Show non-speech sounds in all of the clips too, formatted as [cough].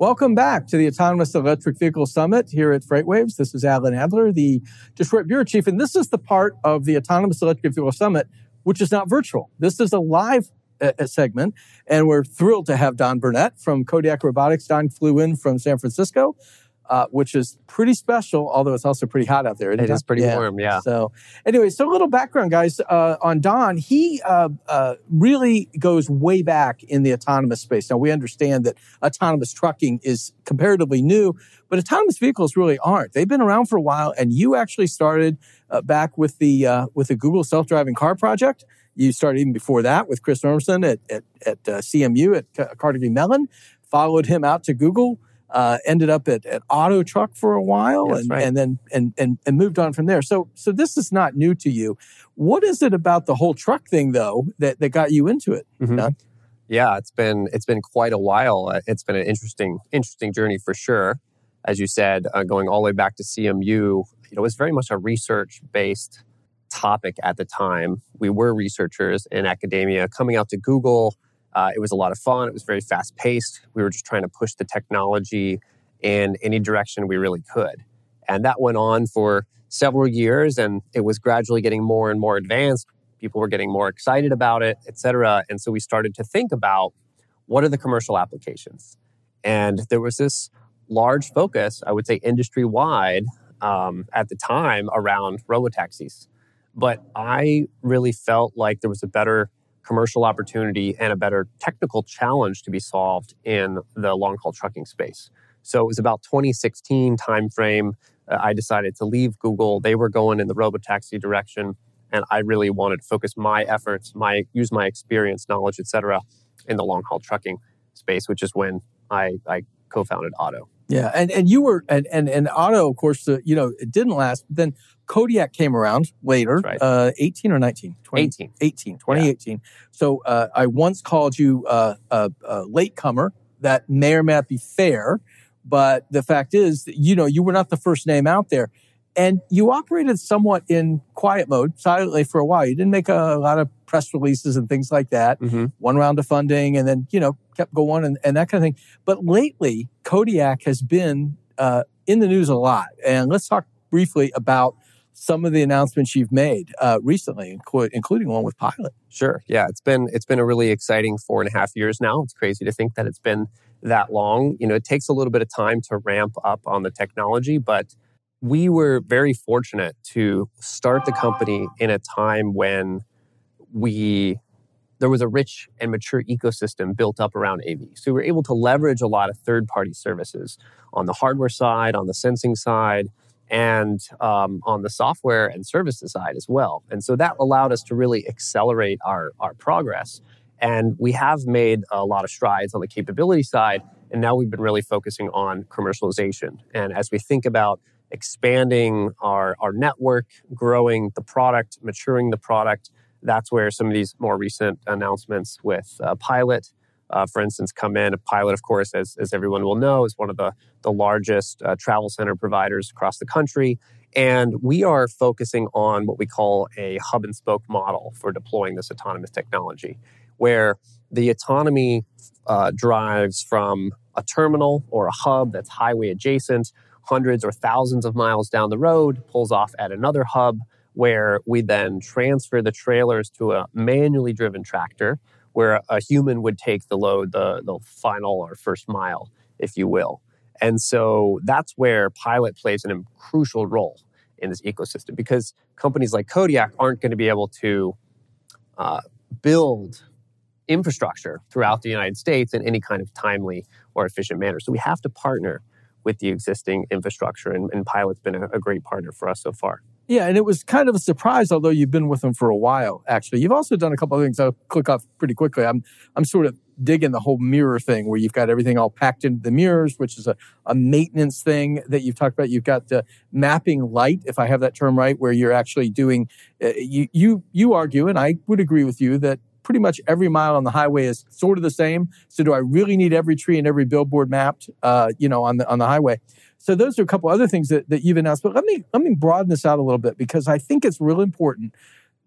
Welcome back to the Autonomous Electric Vehicle Summit here at FreightWaves. This is Alan Adler, the Detroit Bureau Chief, and this is the part of the Autonomous Electric Vehicle Summit which is not virtual. This is a live uh, uh, segment, and we're thrilled to have Don Burnette from Kodiak Robotics. Don flew in from San Francisco uh, which is pretty special, although it's also pretty hot out there. It is pretty yeah. warm, yeah. So, anyway, so a little background, guys, uh, on Don. He uh, uh, really goes way back in the autonomous space. Now, we understand that autonomous trucking is comparatively new, but autonomous vehicles really aren't. They've been around for a while, and you actually started uh, back with the uh, with the Google self driving car project. You started even before that with Chris Urmson at at, at CMU at Carnegie Mellon. Followed him out to Google uh, ended up at, at Auto Truck for a while, and, right. and then and, and and moved on from there. So so this is not new to you. What is it about the whole truck thing though that, that got you into it? Mm-hmm. Yeah, it's been it's been quite a while. Uh, it's been an interesting interesting journey for sure. As you said, uh, going all the way back to CMU, you know, it was very much a research based topic at the time. We were researchers in academia coming out to Google uh, it was a lot of fun. It was very fast paced. We were just trying to push the technology in any direction we really could. And that went on for several years and it was gradually getting more and more advanced. People were getting more excited about it, et cetera. And so we started to think about what are the commercial applications? And there was this large focus, I would say industry wide um, at the time around robotaxis. But I really felt like there was a better commercial opportunity and a better technical challenge to be solved in the long haul trucking space. So it was about 2016 timeframe. Uh, I decided to leave Google. They were going in the robotaxi direction, and I really wanted to focus my efforts, my use my experience, knowledge, etc., in the long haul trucking space, which is when I, I co-founded Otto. Yeah, and and you were and and, and Otto, of course, uh, you know, it didn't last. But then Kodiak came around later, right. uh, 18 or 19? 20, 18. 18, 2018. Yeah. So uh, I once called you uh, a, a latecomer. That may or may not be fair, but the fact is, that, you know, you were not the first name out there. And you operated somewhat in quiet mode, silently for a while. You didn't make a, a lot of press releases and things like that. Mm-hmm. One round of funding, and then you know kept going and, and that kind of thing. But lately, Kodiak has been uh, in the news a lot, and let's talk briefly about some of the announcements you've made uh, recently, including one with Pilot. Sure. Yeah, it's been it's been a really exciting four and a half years now. It's crazy to think that it's been that long. You know, it takes a little bit of time to ramp up on the technology, but we were very fortunate to start the company in a time when we there was a rich and mature ecosystem built up around AV. So we were able to leverage a lot of third party services on the hardware side, on the sensing side, and um, on the software and services side as well. And so that allowed us to really accelerate our, our progress. And we have made a lot of strides on the capability side. And now we've been really focusing on commercialization. And as we think about expanding our, our network, growing the product, maturing the product, that's where some of these more recent announcements with uh, Pilot, uh, for instance, come in. A Pilot, of course, as, as everyone will know, is one of the, the largest uh, travel center providers across the country. And we are focusing on what we call a hub and spoke model for deploying this autonomous technology, where the autonomy uh, drives from a terminal or a hub that's highway adjacent, hundreds or thousands of miles down the road, pulls off at another hub where we then transfer the trailers to a manually driven tractor where a human would take the load the, the final or first mile, if you will. And so that's where Pilot plays an crucial role in this ecosystem because companies like Kodiak aren't going to be able to uh, build infrastructure throughout the United States in any kind of timely or efficient manner. So we have to partner with the existing infrastructure, and, and Pilot's been a, a great partner for us so far. Yeah, and it was kind of a surprise, although you've been with them for a while. Actually, you've also done a couple of things. I'll click off pretty quickly. I'm I'm sort of digging the whole mirror thing where you've got everything all packed into the mirrors, which is a, a maintenance thing that you've talked about. You've got the mapping light, if I have that term right, where you're actually doing, uh, you, you, you argue, and I would agree with you that pretty much every mile on the highway is sort of the same. So do I really need every tree and every billboard mapped, uh, you know, on the, on the highway? So those are a couple other things that, that you've announced. But let me, let me broaden this out a little bit because I think it's real important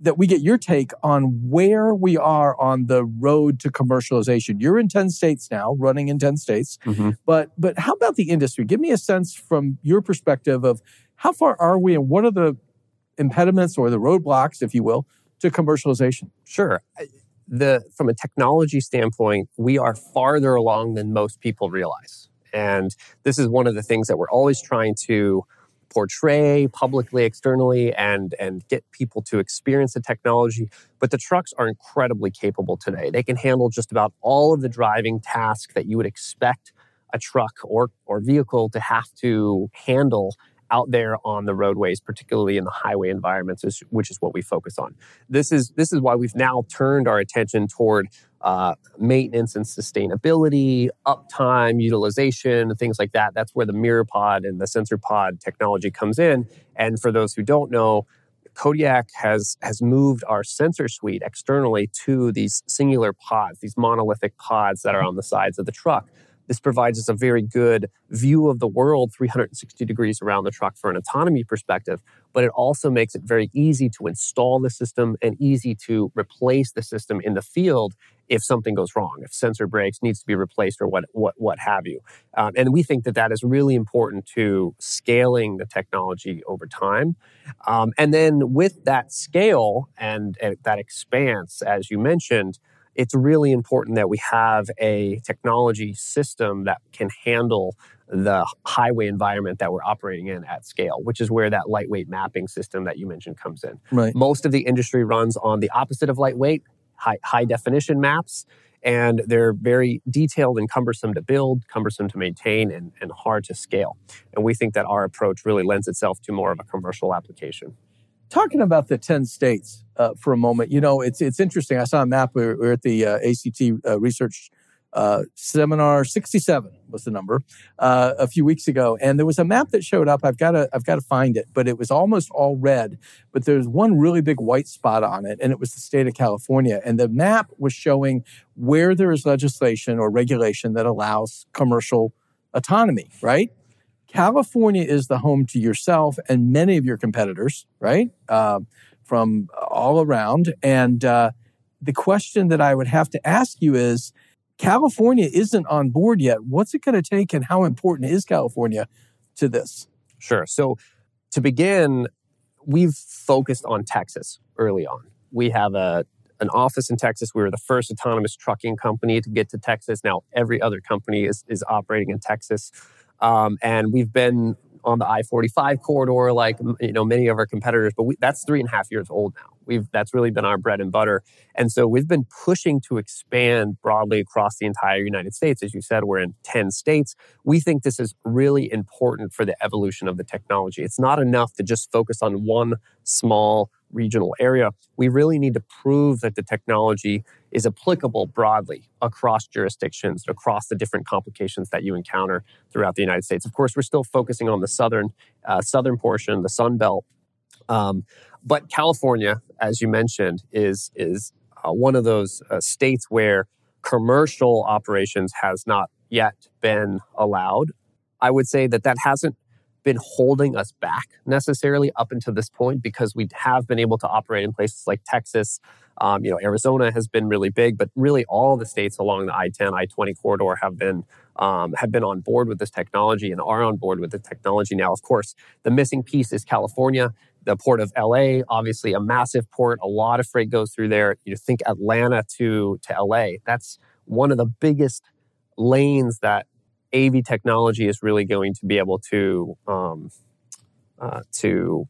that we get your take on where we are on the road to commercialization. You're in 10 states now, running in 10 states. Mm-hmm. But but how about the industry? Give me a sense from your perspective of how far are we and what are the impediments or the roadblocks, if you will, to commercialization? Sure the from a technology standpoint, we are farther along than most people realize. And this is one of the things that we're always trying to portray publicly, externally, and, and get people to experience the technology. But the trucks are incredibly capable today. They can handle just about all of the driving tasks that you would expect a truck or, or vehicle to have to handle out there on the roadways, particularly in the highway environments, which is what we focus on. This is this is why we've now turned our attention toward uh, maintenance and sustainability, uptime, utilization, things like that. That's where the mirror pod and the sensor pod technology comes in. And for those who don't know, Kodiak has has moved our sensor suite externally to these singular pods, these monolithic pods that are on the sides of the truck. This provides us a very good view of the world 360 degrees around the truck for an autonomy perspective, but it also makes it very easy to install the system and easy to replace the system in the field if something goes wrong, if sensor breaks, needs to be replaced, or what what what have you. Um, and we think that that is really important to scaling the technology over time. Um, and then with that scale and, and that expanse, as you mentioned, it's really important that we have a technology system that can handle the highway environment that we're operating in at scale, which is where that lightweight mapping system that you mentioned comes in. Right. Most of the industry runs on the opposite of lightweight, high, high definition maps, and they're very detailed and cumbersome to build, cumbersome to maintain, and, and hard to scale. And we think that our approach really lends itself to more of a commercial application talking about the 10 states uh, for a moment, you know, it's, it's interesting. I saw a map. We were, we were at the uh, ACT uh, research uh, seminar 67 was the number uh, a few weeks ago and there was a map that showed up i've got to i've got to find it but it was almost all red but there's one really big white spot on it and it was the state of california and the map was showing where there is legislation or regulation that allows commercial autonomy right California is the home to yourself and many of your competitors, right? Uh, from all around. And uh, the question that I would have to ask you is California isn't on board yet. What's it going to take, and how important is California to this? Sure. So, to begin, we've focused on Texas early on. We have a an office in Texas. We were the first autonomous trucking company to get to Texas. Now every other company is, is operating in Texas. Um, and we've been on the I-45 corridor, like you know many of our competitors, but we, that's three and a half years old now. We've that's really been our bread and butter, and so we've been pushing to expand broadly across the entire United States. As you said, we're in ten states. We think this is really important for the evolution of the technology. It's not enough to just focus on one small regional area. We really need to prove that the technology is applicable broadly across jurisdictions, across the different complications that you encounter throughout the United States. Of course, we're still focusing on the southern uh, southern portion, the Sun Belt, um, but California, as you mentioned, is is uh, one of those uh, states where commercial operations has not yet been allowed. I would say that that hasn't been holding us back necessarily up until this point because we have been able to operate in places like Texas. Um, you know, Arizona has been really big, but really all the states along the I-10, I-20 corridor have been um, have been on board with this technology and are on board with the technology now. Of course, the missing piece is California. The port of LA, obviously a massive port. A lot of freight goes through there. You think Atlanta to to LA. That's one of the biggest lanes that AV technology is really going to be able to um, uh, to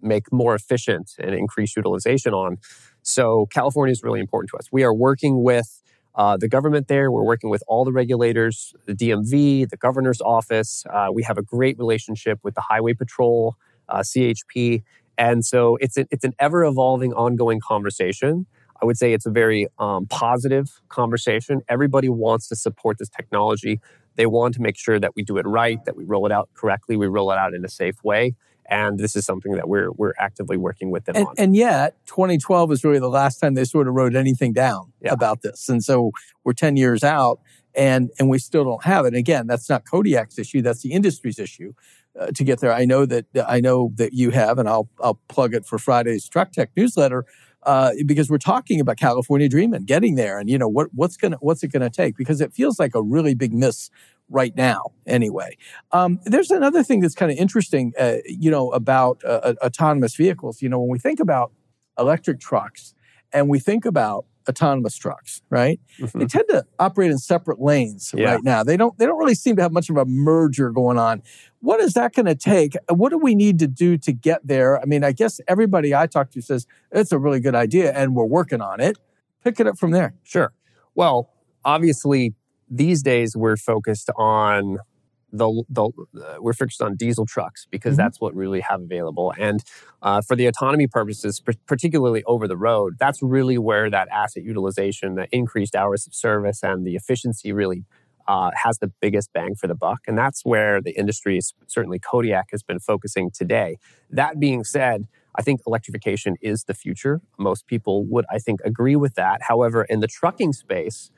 make more efficient and increase utilization on. So California is really important to us. We are working with uh, the government there. We're working with all the regulators, the DMV, the governor's office. Uh, we have a great relationship with the Highway Patrol, uh, CHP, and so it's a, it's an ever evolving, ongoing conversation. I would say it's a very um, positive conversation. Everybody wants to support this technology. They want to make sure that we do it right, that we roll it out correctly, we roll it out in a safe way. And this is something that we're we're actively working with them and, on. And yet, 2012 is really the last time they sort of wrote anything down Yeah. about this. And so we're 10 years out, and and we still don't have it. And Again, that's not Kodiak's issue; that's the industry's issue. Uh, to get there, I know that I know that you have, and I'll I'll plug it for Friday's Truck Tech newsletter uh, because we're talking about California Dream and getting there, and you know what what's gonna what's it gonna take because it feels like a really big miss right now. Anyway, um, there's another thing that's kind of interesting, uh, you know, about uh, autonomous vehicles. You know, when we think about electric trucks and we think about autonomous trucks, right? Mhm. They tend to operate in separate lanes Yeah. right now. They don't. They don't really seem to have much of a merger going on. What is that going to take? What do we need to do to get there? I mean, I guess everybody I talk to says it's a really good idea, and we're working on it. Pick it up from there. Sure. Well, obviously, these days we're focused on the, the uh, we're focused on diesel trucks because Mhm. that's what we really have available. And uh, for the autonomy purposes, par- particularly over the road, that's really where that asset utilization, the increased hours of service, and the efficiency really uh, has the biggest bang for the buck. And that's where the industry, is, certainly Kodiak, has been focusing today. That being said, I think electrification is the future. Most people would, I think, agree with that. However, in the trucking space,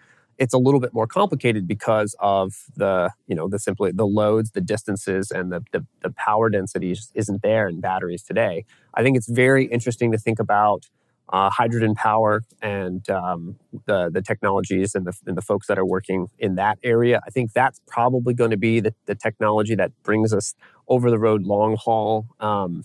it's a little bit more complicated because of the, you know, the simply the loads, the distances, and the, the, the power density isn't there in batteries today. I think it's very interesting to think about uh, hydrogen power and um, the the technologies and the, and the folks that are working in that area. I think that's probably going to be the, the technology that brings us over the road long haul um,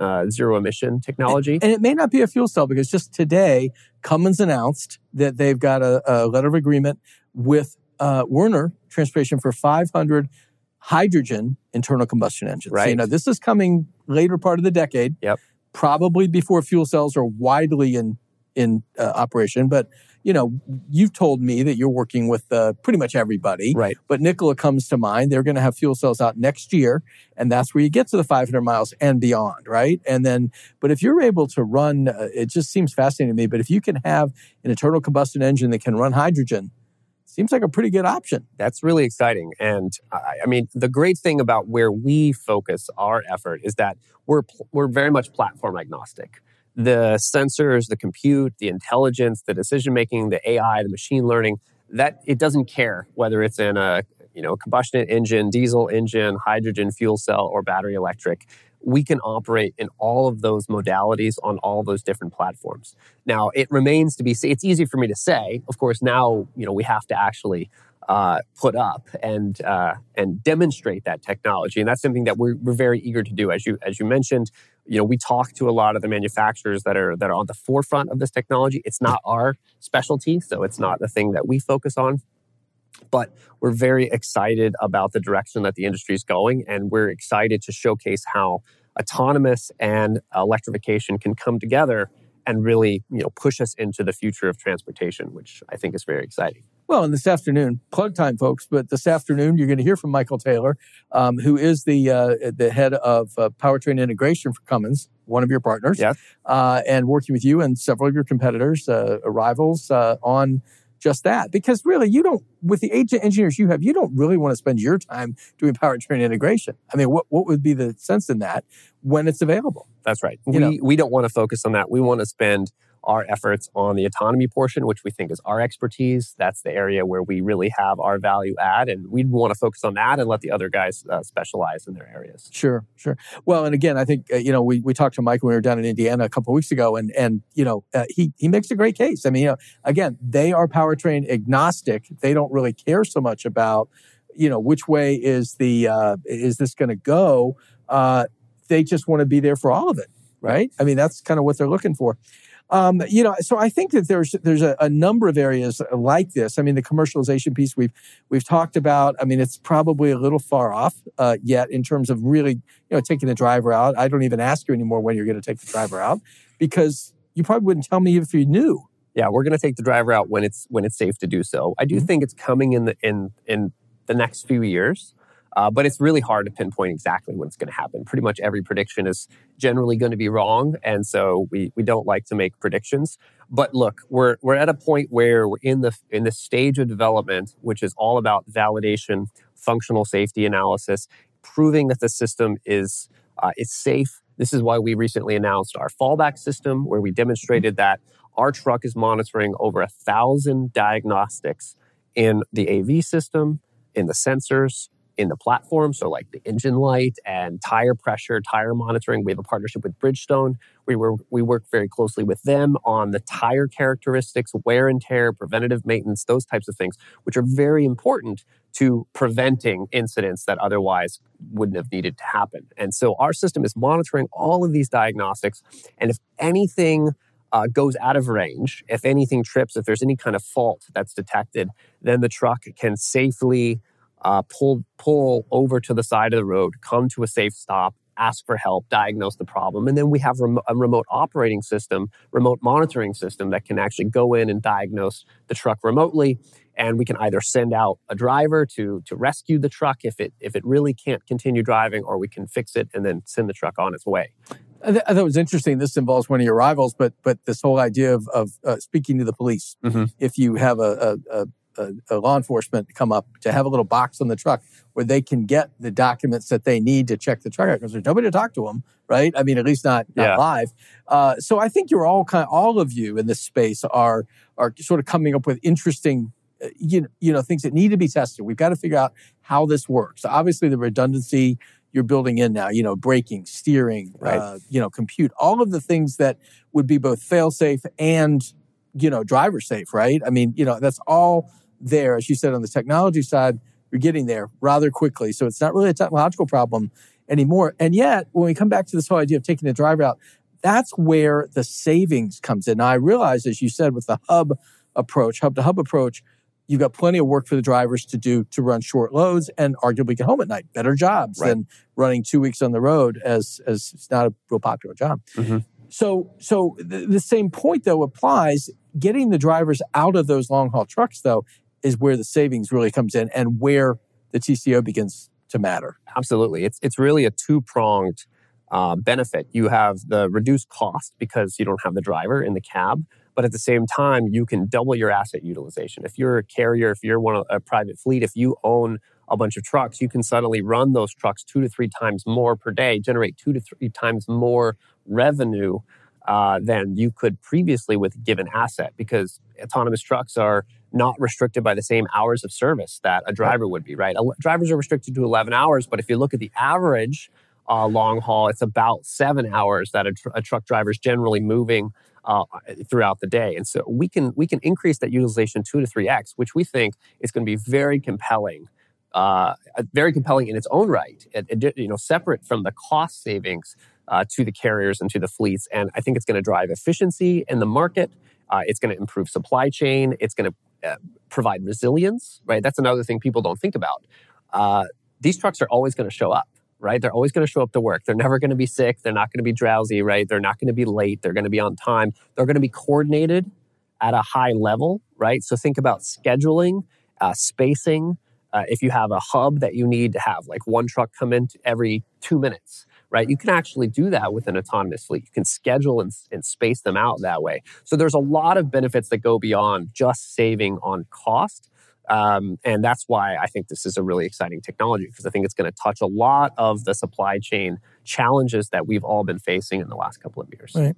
uh, zero emission technology. And it may not be a fuel cell because just today, Cummins announced that they've got a, a letter of agreement with uh, Werner Transportation for 500 hydrogen internal combustion engines. So, you Right. know, this is coming later part of the decade. Yep. Probably before fuel cells are widely in in uh, operation. But you know, you've told me that you're working with uh, pretty much everybody. right. But Nikola comes to mind. They're going to have fuel cells out next year, and that's where you get to the 500 miles and beyond, right? And then, but if you're able to run, uh, it just seems fascinating to me. But if you can have an internal combustion engine that can run hydrogen, seems like a pretty good option. That's really exciting. And I, I mean, the great thing about where we focus our effort is that we're, we're very much platform agnostic. The sensors, the compute, the intelligence, the decision making, the AI, the machine learning, that it doesn't care whether it's in a you know combustion engine, diesel engine, hydrogen fuel cell, or battery electric. We can operate in all of those modalities on all those different platforms. Now, it remains to be. s- It's easy for me to say. Of course, now you know we have to actually uh, put up and uh, and demonstrate that technology, and that's something that we're, we're very eager to do. As you as you mentioned, you know we talk to a lot of the manufacturers that are that are on the forefront of this technology. It's not our specialty, so it's not the thing that we focus on. But we're very excited about the direction that the industry is going, and we're excited to showcase how autonomous and electrification can come together and really you know push us into the future of transportation, which I think is very exciting. Well, and this afternoon, plug time, folks. But this afternoon, you're going to hear from Michael Taylor, um, who is the uh, the head of uh, powertrain integration for Cummins, one of your partners, Yes. uh, and working with you and several of your competitors, uh, rivals, uh, on just that. Because really, you don't, with the agent engineers you have, you don't really want to spend your time doing powertrain integration. I mean, what what would be the sense in that when it's available? That's right. You we know. we don't want to focus on that. We want to spend our efforts on the autonomy portion, which we think is our expertise. That's the area where we really have our value add, and we'd want to focus on that and let the other guys uh, specialize in their areas. Sure, sure. Well, and again, I think uh, you know we, we talked to Mike when we were down in Indiana a couple of weeks ago, and and you know uh, he he makes a great case. I mean, you know, again, they are powertrain agnostic. They don't really care so much about you know which way is the uh, is this going to go. Uh, they just want to be there for all of it, right? I mean, that's kind of what they're looking for. Um, you know, so I think that there's there's a, a number of areas like this. I mean, the commercialization piece we've we've talked about. I mean, it's probably a little far off uh, yet in terms of really, you know, taking the driver out. I don't even ask you anymore when you're going to take the driver out because you probably wouldn't tell me if you knew. Yeah, we're going to take the driver out when it's when it's safe to do so. I do Mhm. think it's coming in the in in the next few years. Uh, but it's really hard to pinpoint exactly when it's going to happen. Pretty much every prediction is generally going to be wrong, and so we we don't like to make predictions. But look, we're we're at a point where we're in the in the stage of development, which is all about validation, functional safety analysis, proving that the system is uh, is safe. This is why we recently announced our fallback system, where we demonstrated that our truck is monitoring over a thousand diagnostics in the AV system, in the sensors, in the platform. So, like the engine light and tire pressure, tire monitoring. We have a partnership with Bridgestone. We, were, we work very closely with them on the tire characteristics, wear and tear, preventative maintenance, those types of things, which are very important to preventing incidents that otherwise wouldn't have needed to happen. And so, our system is monitoring all of these diagnostics. And if anything, uh, goes out of range, if anything trips, if there's any kind of fault that's detected, then the truck can safely uh, pull pull over to the side of the road, come to a safe stop, ask for help, diagnose the problem, and then we have rem- a remote operating system, remote monitoring system that can actually go in and diagnose the truck remotely, and we can either send out a driver to to rescue the truck if it if it really can't continue driving, or we can fix it and then send the truck on its way. I, th- I thought it was interesting. This involves one of your rivals, but but this whole idea of, of uh, speaking to the police. Mm-hmm. If you have a, a, a a, law enforcement come up to have a little box on the truck where they can get the documents that they need to check the truck out because there's nobody to talk to them, right? I mean, at least not, not yeah. live. Uh, so I think you're all kind of, all of you in this space are are sort of coming up with interesting. Uh, you know, you know things that need to be tested. We've got to figure out how this works. Obviously, the redundancy you're building in now, you know, braking, steering, right. uh, you know, compute, all of the things that would be both fail safe and you know driver safe, right? I mean, you know, that's all there, as you said, on the technology side, you're getting there rather quickly. So it's not really a technological problem anymore. And yet, when we come back to this whole idea of taking the driver out, that's where the savings comes in. Now, I realize, as you said, with the hub approach, hub to hub approach, you've got plenty of work for the drivers to do to run short loads and arguably get home at night. Better jobs right. than running two weeks on the road as as it's not a real popular job. Mm-hmm. So, so the, the same point though applies. Getting the drivers out of those long haul trucks though is where the savings really comes in and where the TCO begins to matter. Absolutely. It's, it's really a two pronged uh, benefit. You have the reduced cost because you don't have the driver in the cab, but at the same time, you can double your asset utilization. If you're a carrier, if you're one of a private fleet, if you own a bunch of trucks, you can suddenly run those trucks two to three times more per day, generate two to three times more revenue uh, than you could previously with a given asset because autonomous trucks are not restricted by the same hours of service that a driver would be, right? Drivers are restricted to 11 hours, but if you look at the average uh, long haul, it's about seven hours that a, tr- a truck driver is generally moving uh, throughout the day. And so we can we can increase that utilization two to three x, which we think is going to be very compelling, uh, very compelling in its own right. It, it, you know, separate from the cost savings uh, to the carriers and to the fleets. And I think it's going to drive efficiency in the market. Uh, it's going to improve supply chain. It's going to uh, provide resilience, right? That's another thing people don't think about. Uh, these trucks are always going to show up, right? They're always going to show up to work. They're never going to be sick. They're not going to be drowsy, right? They're not going to be late. They're going to be on time. They're going to be coordinated at a high level, right? So think about scheduling, uh, spacing. Uh, if you have a hub that you need to have like one truck come in every two minutes, right? You can actually do that with an autonomous fleet. You can schedule and, and space them out that way. So there's a lot of benefits that go beyond just saving on cost. Um, and that's why I think this is a really exciting technology because I think it's going to touch a lot of the supply chain challenges that we've all been facing in the last couple of years. Right.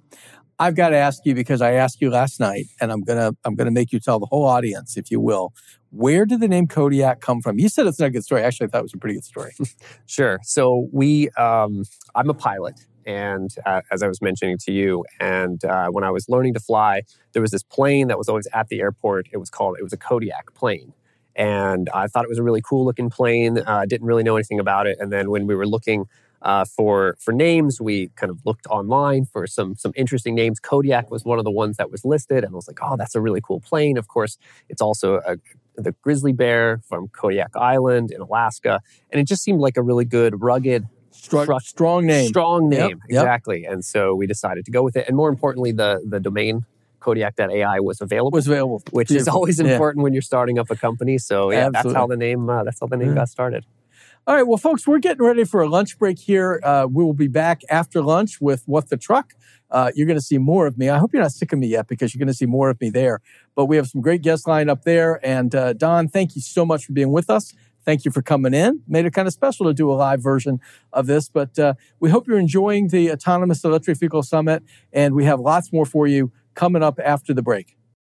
I've got to ask you because I asked you last night, and I'm gonna I'm gonna make you tell the whole audience, if you will, where did the name Kodiak come from? You said it's not a good story. Actually, I thought it was a pretty good story. [laughs] sure. So we, um, I'm a pilot, and uh, as I was mentioning to you, and uh, when I was learning to fly, there was this plane that was always at the airport. It was called it was a Kodiak plane, and I thought it was a really cool looking plane. I uh, didn't really know anything about it, and then when we were looking uh, for for names. We kind of looked online for some some interesting names. Kodiak was one of the ones that was listed, and I was like, "Oh, that's a really cool plane." Of course, it's also a, the grizzly bear from Kodiak Island in Alaska. And it just seemed like a really good, rugged, strong, strong name. Strong name, yep, exactly. Yep. And so we decided to go with it. And more importantly, the, the domain Kodiak.ai was available. Was available, which Beautiful. is always important yeah. when you're starting up a company. So yeah, Absolutely. that's how the name uh, that's how the name yeah. got started. All right, well, folks, we're getting ready for a lunch break here. Uh, we will be back after lunch with What the Truck. Uh, you're going to see more of me. I hope you're not sick of me yet because you're going to see more of me there. But we have some great guests lined up there. And uh, Don, thank you so much for being with us. Thank you for coming in. Made it kind of special to do a live version of this, but uh, we hope you're enjoying the Autonomous Electric Vehicle Summit. And we have lots more for you coming up after the break.